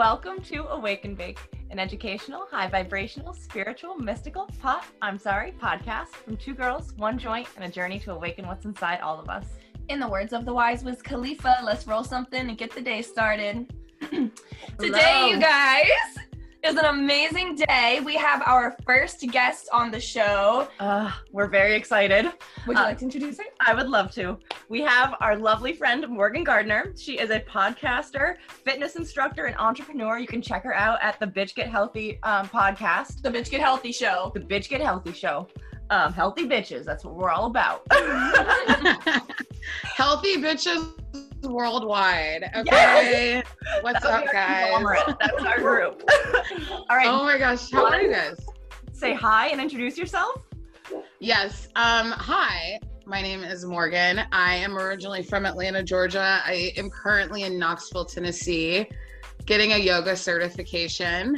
Welcome to Awaken Bake, an educational, high vibrational, spiritual, mystical pot, I'm sorry, podcast from two girls, one joint, and a journey to awaken what's inside all of us. In the words of the wise Wiz Khalifa, let's roll something and get the day started. Today, you guys, is an amazing day. We have our first guest on the show. Uh, we're very excited. Would you Uh, like to introduce her? I would love to. We have our lovely friend Morgan Gardner. She is a podcaster, fitness instructor, and entrepreneur. You can check her out at the Bitch Get Healthy um, podcast, The Bitch Get Healthy show. the Bitch Get Healthy show. Um, healthy bitches. That's what we're all about. Healthy bitches worldwide. Okay. What's up, guys? That's our group. all right. Oh my gosh, how are you guys? Say hi and introduce yourself. Yes. Um, hi. My name is Morgan. I am originally from Atlanta, Georgia. I am currently in Knoxville, Tennessee, getting a yoga certification.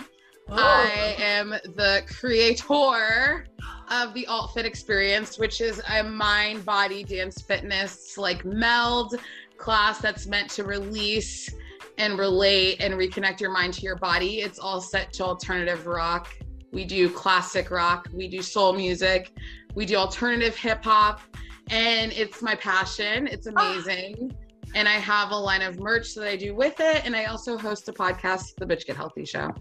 I am the creator of the Alt Fit Experience, which is a mind, body, dance, fitness like meld class that's meant to release and relate and reconnect your mind to your body. It's all set to alternative rock. We do classic rock, we do soul music, we do alternative hip hop, and it's my passion. It's ah. amazing. And I have a line of merch that I do with it. And I also host a podcast, The Bitch Get Healthy Show.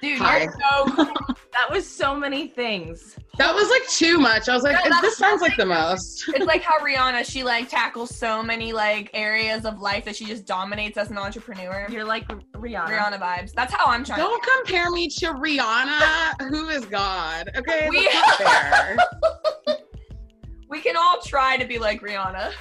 Dude, Hi. you're so. That was so many things. That was like too much. I was like, No, this sounds like the most. It's like how Rihanna, she like tackles so many like areas of life that she just dominates as an entrepreneur. You're like Rihanna. Rihanna vibes. That's how I'm trying Don't compare me to Rihanna, who is God. Okay, We- that's not fair. We can all try to be like Rihanna.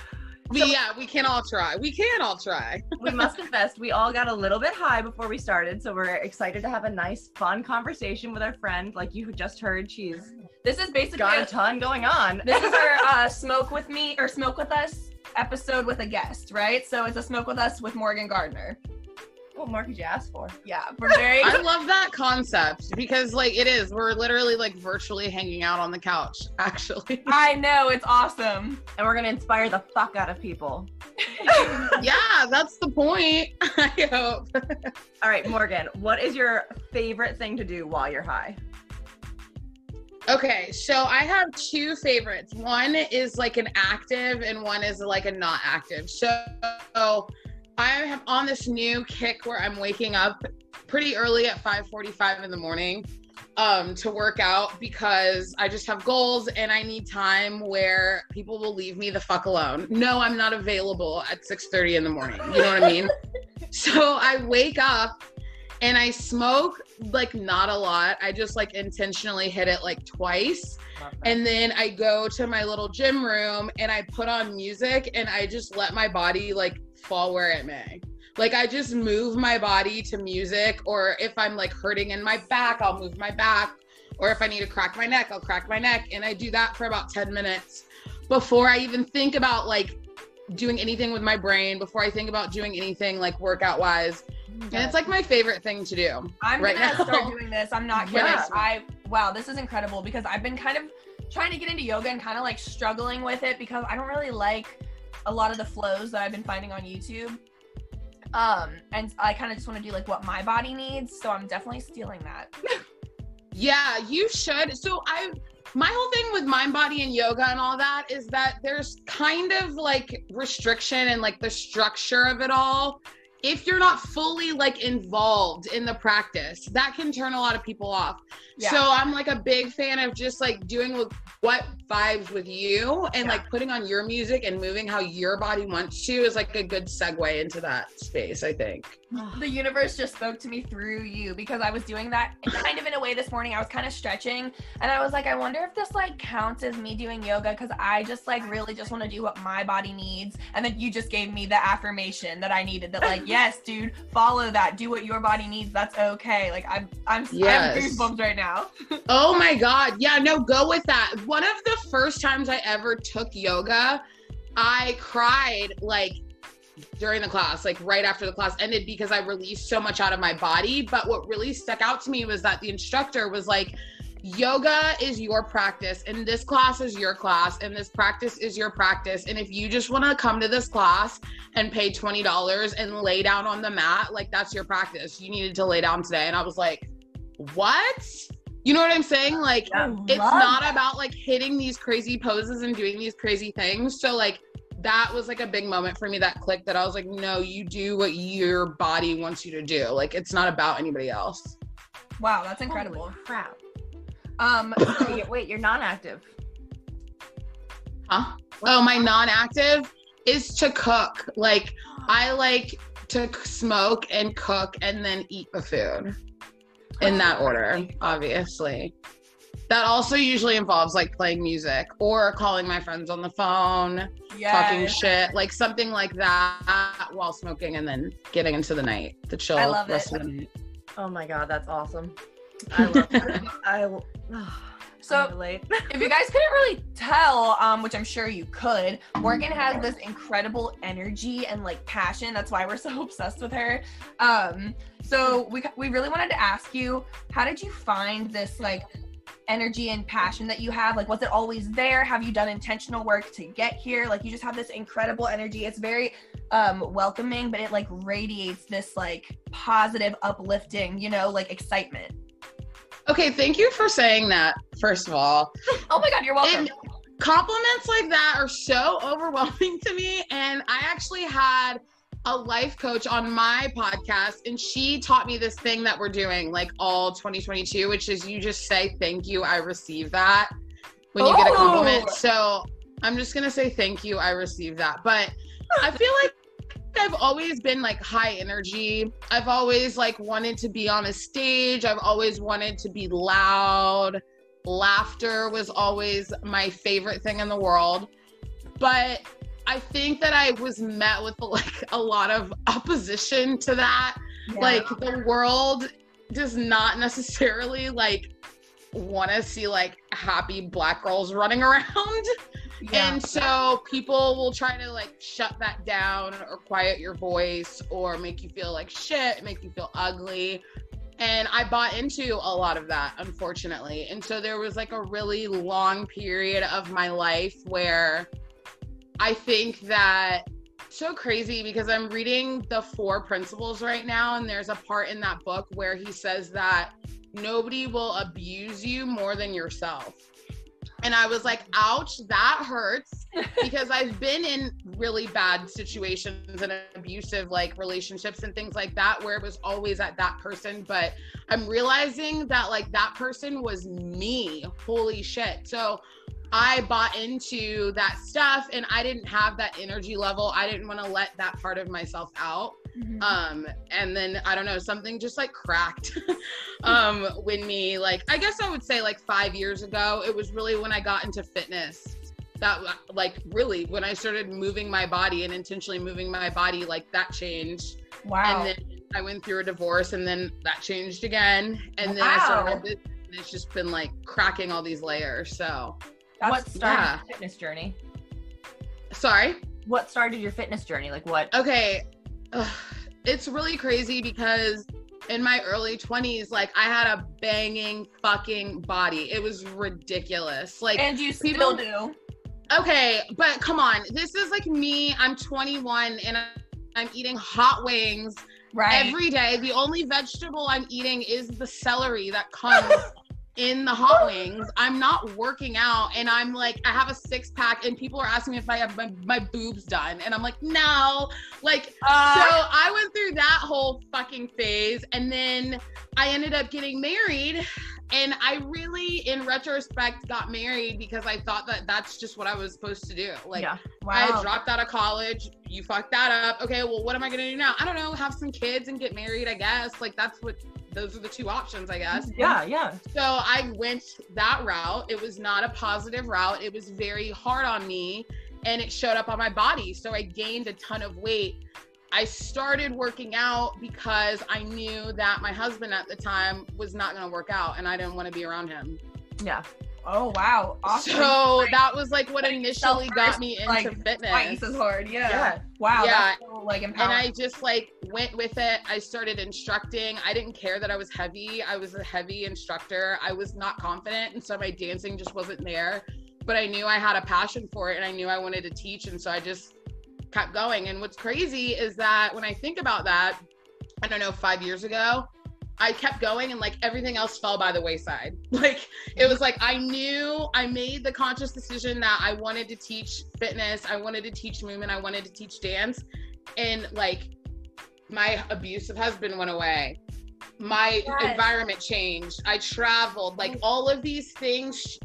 We, yeah, we can all try. We can all try. we must confess, we all got a little bit high before we started, so we're excited to have a nice, fun conversation with our friend. Like you just heard, she's This is basically got a ton going on. this is our uh, smoke with me or smoke with us episode with a guest, right? So it's a smoke with us with Morgan Gardner. What more could you ask for? Yeah, we're very I love that concept because, like, it is. We're literally like virtually hanging out on the couch, actually. I know it's awesome. And we're gonna inspire the fuck out of people. yeah, that's the point. I hope. All right, Morgan, what is your favorite thing to do while you're high? Okay, so I have two favorites. One is like an active, and one is like a not active. So I am on this new kick where I'm waking up pretty early at 5:45 in the morning um, to work out because I just have goals and I need time where people will leave me the fuck alone. No, I'm not available at 6:30 in the morning. You know what I mean? so I wake up and I smoke like not a lot. I just like intentionally hit it like twice. And then I go to my little gym room and I put on music and I just let my body like fall where it may. Like I just move my body to music, or if I'm like hurting in my back, I'll move my back. Or if I need to crack my neck, I'll crack my neck. And I do that for about 10 minutes before I even think about like doing anything with my brain, before I think about doing anything like workout wise. And it's like my favorite thing to do. I'm Right gonna now. start doing this. I'm not kidding. I wow, this is incredible because I've been kind of trying to get into yoga and kind of like struggling with it because I don't really like a lot of the flows that I've been finding on YouTube. Um, and I kind of just want to do like what my body needs, so I'm definitely stealing that. Yeah, you should. So I my whole thing with mind body and yoga and all that is that there's kind of like restriction and like the structure of it all. If you're not fully like involved in the practice, that can turn a lot of people off. Yeah. So I'm like a big fan of just like doing what vibes with you and Yeah. like putting on your music and moving how your body wants to is like a good segue into that space, I think. the universe just spoke to me through you because I was doing that kind of in a way this morning. I was kind of stretching and I was like, I wonder if this like counts as me doing yoga because I just like really just want to do what my body needs. And then you just gave me the affirmation that I needed that like, yes, dude, follow that. Do what your body needs. That's okay. Like I'm I'm Yes. goosebumps right now. Oh my God. Yeah, no, go with that. One of the first times I ever took yoga, I cried like during the class, like right after the class ended, because I released so much out of my body. But what really stuck out to me was that the instructor was like, yoga is your practice and this class is your class and this practice is your practice. And if you just want to come to this class and pay $20 and lay down on the mat like that's your practice. You needed to lay down today. And i was like what? You know what i'm saying? Like it's not that. about like hitting these crazy poses and doing these crazy things. So like that was like a big moment for me that clicked that i was like no you do what your body wants you to do. Like it's not about anybody else. Wow, that's incredible. Holy crap. Um, Wait, wait, you're non-active. Huh? Oh, my non-active is to cook. Like I like to smoke and cook and then eat the food in that order, obviously. That also usually involves like playing music or calling my friends on the phone, talking shit, like something like that while smoking and then getting into the night to chill I love rest it. of the night. Oh my god, that's awesome. I love that. I will. So- relate. if you guys couldn't really tell, um, which I'm sure you could, Morgan has this incredible energy and like passion. That's why we're so obsessed with her. Um, so we we really wanted to ask you, how did you find this like energy and passion that you have? Like, was it always there? Have you done intentional work to get here? Like, you just have this incredible energy. It's very um welcoming, but it like radiates this like positive, uplifting, you know, like excitement. Okay, thank you for saying that, first of all. Oh my god, you're welcome. Compliments like that are so overwhelming to me. And I actually had a life coach on my podcast, and she taught me this thing that we're doing like all 2022, which is you just say thank you, I receive that when you get a compliment. Oh. So I'm just gonna say thank you, I receive that. But I feel like I've always been like high energy. I've always like wanted to be on a stage. I've always wanted to be loud. Laughter was always my favorite thing in the world. But I think that I was met with like a lot of opposition to that. Like the world does not necessarily like want to see like happy black girls running around. Yeah. And so people will try to like shut that down or quiet your voice or make you feel like shit, make you feel ugly. And I bought into a lot of that, unfortunately. And so there was like a really long period of my life where I think that so crazy because I'm reading the four principles right now, and there's a part in that book where he says that nobody will abuse you more than yourself. And I was like, ouch, that hurts because I've been in really bad situations and abusive like relationships and things like that where it was always at that person. But I'm realizing that like that person was me. Holy shit. So I bought into that stuff and I didn't have that energy level. I didn't want to let that part of myself out. Mhm. Um, and then I don't know, something just like cracked um when me like I guess I would say like five years ago, it was really when I got into fitness. That like really when I started moving my body and intentionally moving my body, like that changed. wow. And then I went through a divorce and then that changed again. And then I started my business and it's just been like cracking all these layers. So That's- what started yeah. your fitness journey? sorry. What started your fitness journey? Like what? okay ugh, it's really crazy because in my early 20s like i had a banging fucking body. It was ridiculous. Like and you still people- do. okay but come on. This is like me. I'm 21 and i'm eating hot wings Right. every day. The only vegetable i'm eating is the celery that comes in the hot wings i'm not working out and i'm like i have a six pack and people are asking me if i have my, my boobs done and i'm like no like so Uh, I went through that whole fucking phase and then I ended up getting married and I really in retrospect got married because I thought that that's just what I was supposed to do. Like yeah. I dropped out of college, you fucked that up. Okay, well what am I going to do now? I don't know, have some kids and get married, I guess. Like that's what those are the two options, I guess. Yeah, yeah. So I went that route. It was not a positive route. It was very hard on me and it showed up on my body. So I gained a ton of weight. I started working out because I knew that my husband at the time was not going to work out and I didn't want to be around him. Yeah. Oh wow. Awesome. So Like, that was like what putting initially got me into like, fitness. twice as hard. Yeah. Yeah. Wow. Yeah. So, like and. I just like went with it. I started instructing. I didn't care that I was heavy. I was a heavy instructor. I was not confident, and so my dancing just wasn't there. But I knew I had a passion for it, and I knew I wanted to teach, and so I just kept going. And what's crazy is that when I think about that, I don't know, five years ago, I kept going, and like everything else fell by the wayside. Like it was like I knew I made the conscious decision that I wanted to teach fitness, I wanted to teach movement, I wanted to teach dance, and like my abusive husband went away my Yes. environment changed i traveled like all of these things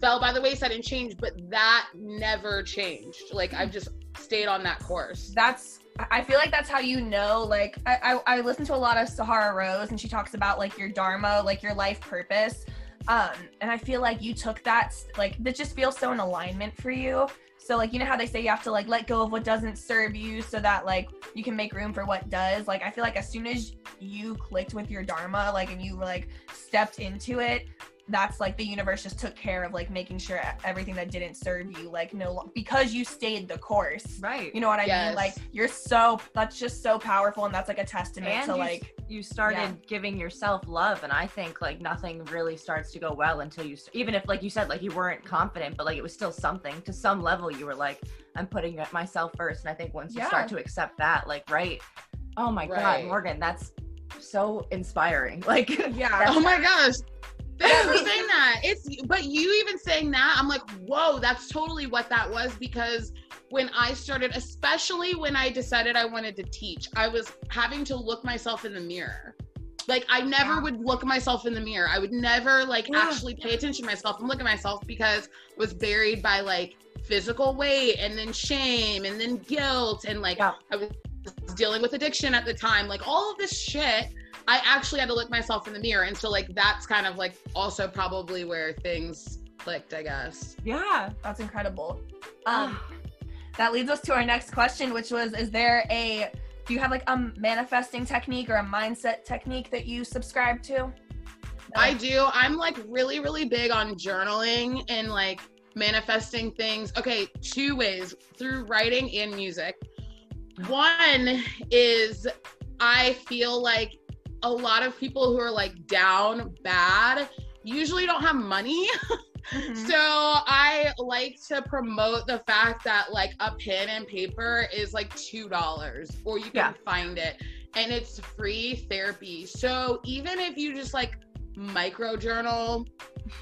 fell by the wayside and changed but that never changed like i've just stayed on that course that's I feel like that's how you know. Like I, I, I listen to a lot of Sahara Rose, and she talks about like your dharma, like your life purpose. Um, and I feel like you took that, like that just feels so in alignment for you. So like you know how they say you have to like let go of what doesn't serve you so that like you can make room for what does. Like I feel like as soon as you clicked with your dharma, like and you like stepped into it, that's like the universe just took care of like making sure everything that didn't serve you like no because you stayed the course. Right. You know what I mean? Like you're so that's just so powerful and that's like a testament And to you, like you started yeah. giving yourself love, and I think like nothing really starts to go well until you, st- even if like you said, like you weren't confident, but like it was still something to some level. You were like, I'm putting myself first, and I think once you Yeah. start to accept that, like, right, oh my Right. god, Morgan, that's so inspiring. Like, yeah. oh my gosh thanks for saying that. It's but you even saying that i'm like whoa that's totally what that was because when i started especially when i decided i wanted to teach i was having to look myself in the mirror. Like i never would look myself in the mirror. I would never like Yeah. actually pay attention to myself and look at myself because I was buried by like physical weight and then shame and then guilt and like Yeah. i was dealing with addiction at the time like all of this shit I actually had to look myself in the mirror. And so like that's kind of like also probably where things clicked, I guess. yeah. That's incredible. Um that leads us to our next question, which was is there a do you have like a manifesting technique or a mindset technique that you subscribe to? I do. I'm like really, really big on journaling and like manifesting things. Okay, two ways through writing and music. One is I feel like a lot of people who are like down bad usually don't have money. Mhm. So I like to promote the fact that like a pen and paper is like two dollars, or you can Yeah. find it, and it's free therapy. So even if you just like micro journal,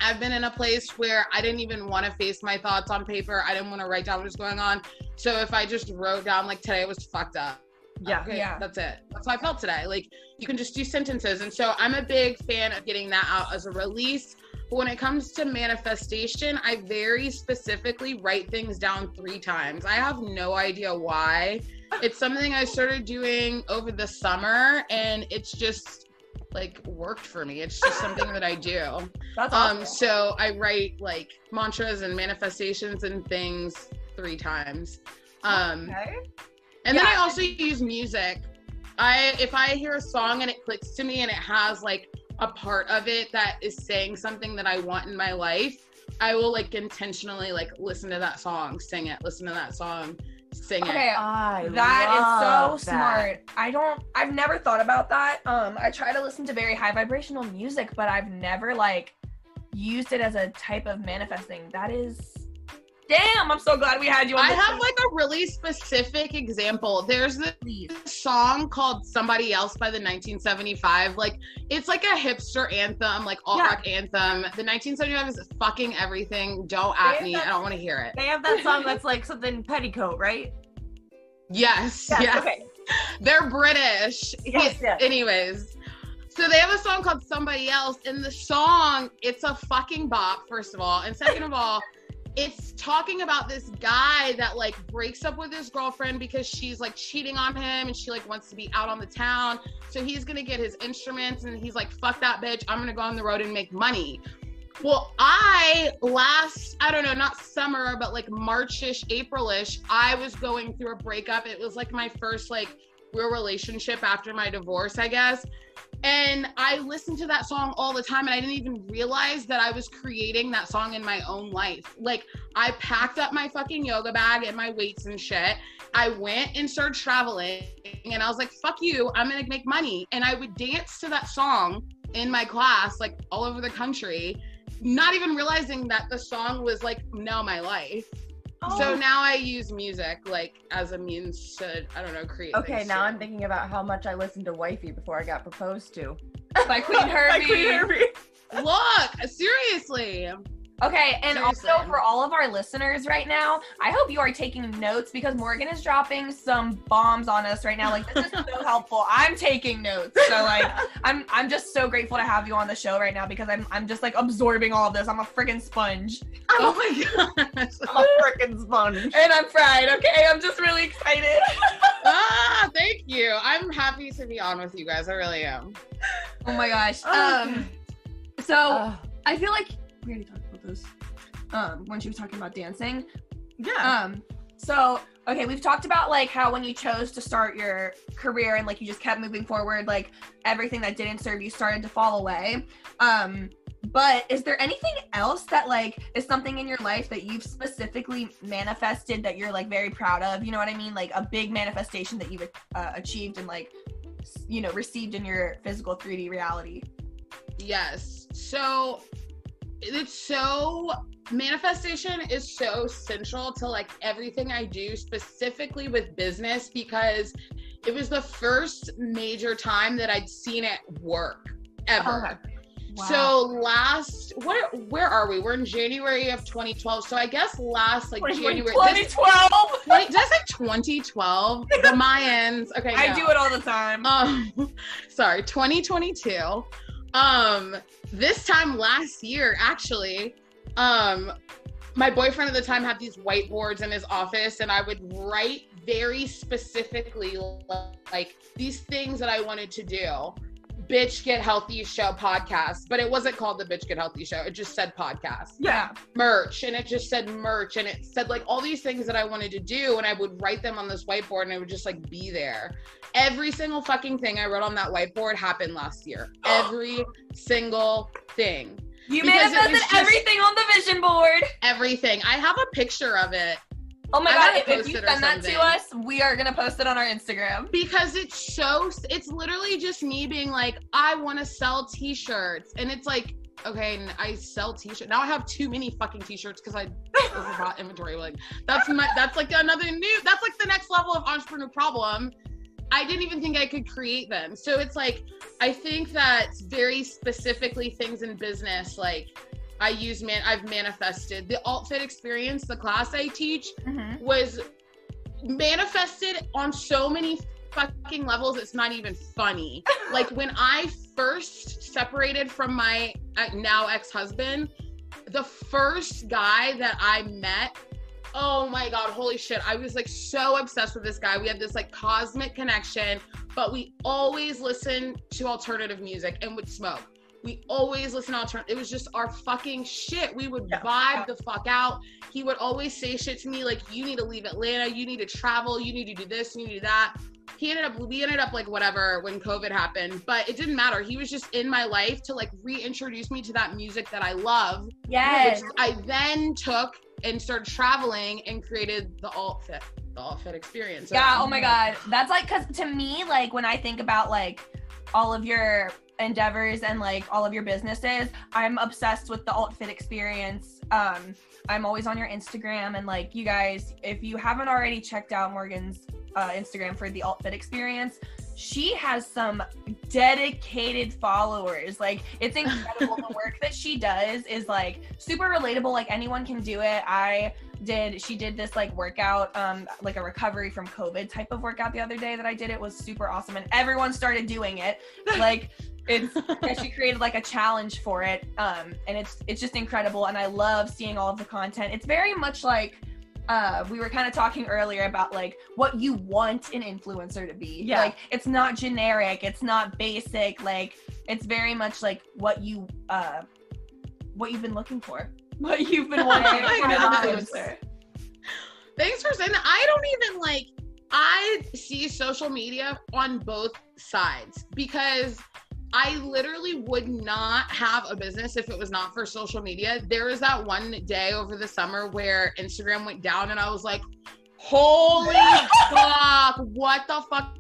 I've been in a place where I didn't even want to face my thoughts on paper. I didn't want to write down what was going on. So if I just wrote down like today was fucked up. Yeah. Okay, Yeah. that's it. That's how I felt today. Like you can just do sentences. And so I'm a big fan of getting that out as a release. But when it comes to manifestation, I very specifically write things down three times. I have no idea why. It's something I started doing over the summer and it's just like worked for me. It's just something that I do. That's Um awesome. so I write like mantras and manifestations and things three times. Um okay. And then I also use music. I if I hear a song and it clicks to me and it has like a part of it that is saying something that I want in my life, I will like intentionally like listen to that song, sing it, listen to that song, sing it. Okay. I That is so that. smart. I don't I've never thought about that. Um I try to listen to very high vibrational music, but I've never like used it as a type of manifesting. That is Damn, I'm so glad we had you on I have like a really specific example. There's this song called Somebody Else by the 1975. Like it's like a hipster anthem, like alt Yeah. rock anthem. The 1975 is fucking everything. Don't at me. have I don't want to hear it. They have that song that's like something petticoat, right? Yes. Yes, yes. okay. They're British. Yes, yes. Anyways, so they have a song called Somebody Else. In the song, it's a fucking bop, first of all. And second of all, it's talking about this guy that like breaks up with his girlfriend because she's like cheating on him and she like wants to be out on the town. So he's gonna get his instruments and he's like, fuck that bitch. I'm gonna go on the road and make money. Well, I last, I don't know, not summer, but like Marchish, Aprilish, I was going through a breakup. It was like my first like real relationship after my divorce, I guess. And I listened to that song all the time, and I didn't even realize that I was creating that song in my own life. Like, I packed up my fucking yoga bag and my weights and shit. I went and started traveling, and I was like, fuck you, I'm gonna make money. And I would dance to that song in my class, like all over the country, not even realizing that the song was like now my life. So Oh. now I use music like as a means to I don't know create. Okay, now. I'm thinking about how much I listened to Wifey before I got proposed to. By Queen By Queen Herbie. Look, seriously. Okay, and Seriously. also for all of our listeners right now, I hope you are taking notes because Morgan is dropping some bombs on us right now. Like this is so helpful. I'm taking notes. So like I'm I'm just so grateful to have you on the show right now because I'm I'm just like absorbing all of this. I'm a freaking sponge. Oh my gosh. I'm a freaking sponge. And I'm fried, okay? I'm just really excited. ah, thank you. I'm happy to be on with you guys. I really am. oh my gosh. Oh, Um so Uh, I feel like we already talked this. Um when she was talking about dancing. yeah. Um, so okay, we've talked about like how when you chose to start your career and like you just kept moving forward, like everything that didn't serve you started to fall away. Um, but is there anything else that like is something in your life that you've specifically manifested that you're like very proud of? You know what I mean? Like a big manifestation that you've uh, achieved and like you know received in your physical 3D reality. Yes. So it's so manifestation is so central to like everything I do, specifically with business, because it was the first major time that I'd seen it work ever. So last where where are we? We're in January of 2012. So I guess last like January. 2012. Wait, did I say 2012? The Mayans. Okay. I no. do it all the time. Um, sorry, 2022. Um, this time last year, actually, um, my boyfriend at the time had these whiteboards in his office, and I would write very specifically like these things that I wanted to do. Bitch Get Healthy Show podcast, but it wasn't called the Bitch Get Healthy Show. It just said podcast yeah. merch and it just said merch and it said like all these things that I wanted to do and I would write them on this whiteboard and it would just like be there. Every single fucking thing I wrote on that whiteboard happened last year. Every single thing. You Because manifested everything on the vision board. Everything. I have a picture of it Oh my I god, if, you send that to us, we are gonna post it on our Instagram. because it's so it's literally just me being like I want to sell t-shirts and it's like okay, and I sell t-shirts. Now I have too many fucking t-shirts because I overbought inventory. Like that's my that's like another new that's like the next level of entrepreneur problem. I didn't even think I could create them. So it's like I think that very specifically things in business like I use man I've manifested. The alt fit experience, the class I teach Mm-hmm. was manifested on so many fucking levels it's not even funny. Like when i first separated from my uh, now ex-husband the first guy that i met oh my god holy shit i was like so obsessed with this guy. We had this like cosmic connection but we always listened to alternative music and would smoke we always listen to alternative it was just our fucking shit. We would Yeah. vibe the fuck out. He would always say shit to me like you need to leave atlanta. You need to travel. You need to do this. You need to do that. He ended up we ended up like whatever when covid happened but it didn't matter. He was just in my life to like reintroduce me to that music that i love. Yes. which i then took and started traveling and created the alt fit the alt fit experience. Yeah, oh my god. That's like cuz to me like when I think about like all of your endeavors and like all of your businesses, I'm obsessed with the alt fit experience. Um I'm always on your Instagram and like you guys if you haven't already checked out Morgan's uh, Instagram for the alt fit experience, she has some dedicated followers. Like it's incredible the work that she does is like super relatable like anyone can do it. I did she did this like workout um like a recovery from covid type of workout the other day that i did. It was super awesome and everyone started doing it. Like it's she created like a challenge for it um and it's it's just incredible and i love seeing all of the content. It's very much like uh we were kind of talking earlier about like what you want an influencer to be. Yeah. like it's not generic it's not basic like it's very much like what you uh what you've been looking for what you've been oh wanting Oh my from an gosh. influencer Thanks for saying that. I don't even like I see social media on both sides because I literally would not have a business if it was not for social media. There was that one day over the summer where Instagram went down and I was like, holy fuck, what the fuck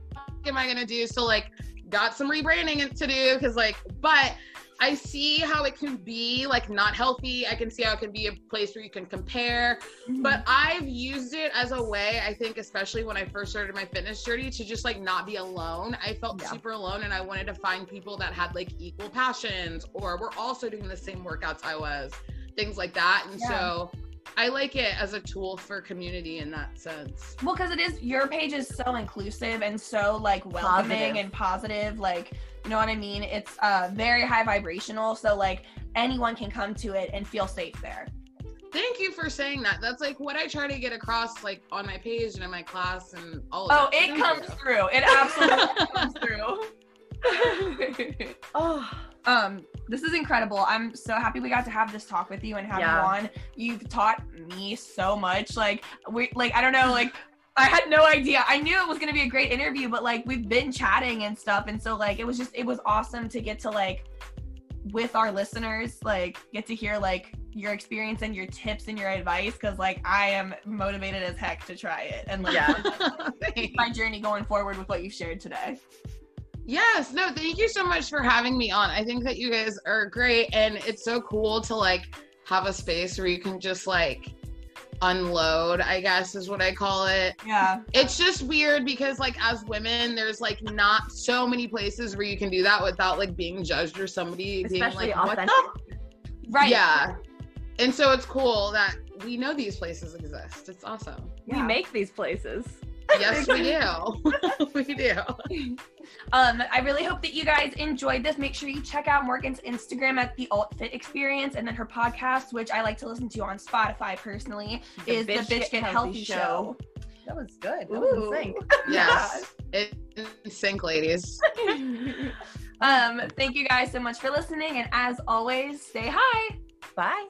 am I gonna do? So like got some rebranding to do because like, but I see how it can be like not healthy. I can see how it can be a place where you can compare. Mm-hmm. But I've used it as a way, I think, especially when I first started my fitness journey, to just like not be alone. I felt Yeah. super alone and I wanted to find people that had like equal passions or were also doing the same workouts I was, things like that. And Yeah. so I like it as a tool for community in that sense. Well, because it is your page is so inclusive and so like welcoming Positive. and positive. Like, you know what I mean? It's uh very high vibrational. So like anyone can come to it and feel safe there. Thank you for saying that. That's like what I try to get across like on my page and in my class and all of Oh, that. it Thank comes you. through. It absolutely comes through. Oh, um, this is incredible. I'm so happy we got to have this talk with you and have Yeah. you on. You've taught me so much. Like we like I don't know, like I had no idea. I knew it was gonna be a great interview, but like we've been chatting and stuff, and so like it was just it was awesome to get to like with our listeners, like get to hear like your experience and your tips and your advice because like I am motivated as heck to try it and like Yeah. My journey going forward with what you've shared today. Yes, no, thank you so much for having me on. I think that you guys are great and it's so cool to like have a space where you can just like unload, I guess is what I call it. Yeah. It's just weird because like as women, there's like not so many places where you can do that without like being judged or somebody especially being like, what the Right. Yeah. And so it's cool that we know these places exist. It's awesome. We make these places. Yes, we do. we do. Um, I really hope that you guys enjoyed this. Make sure you check out Morgan's Instagram at the Alt Fit Experience, and then her podcast, which I like to listen to on Spotify personally, is the Bitch Get Healthy, Show. That was good. That was in Ooh. sync. Yes. It's in sync, ladies. um, thank you guys so much for listening, and as always, stay high. Bye.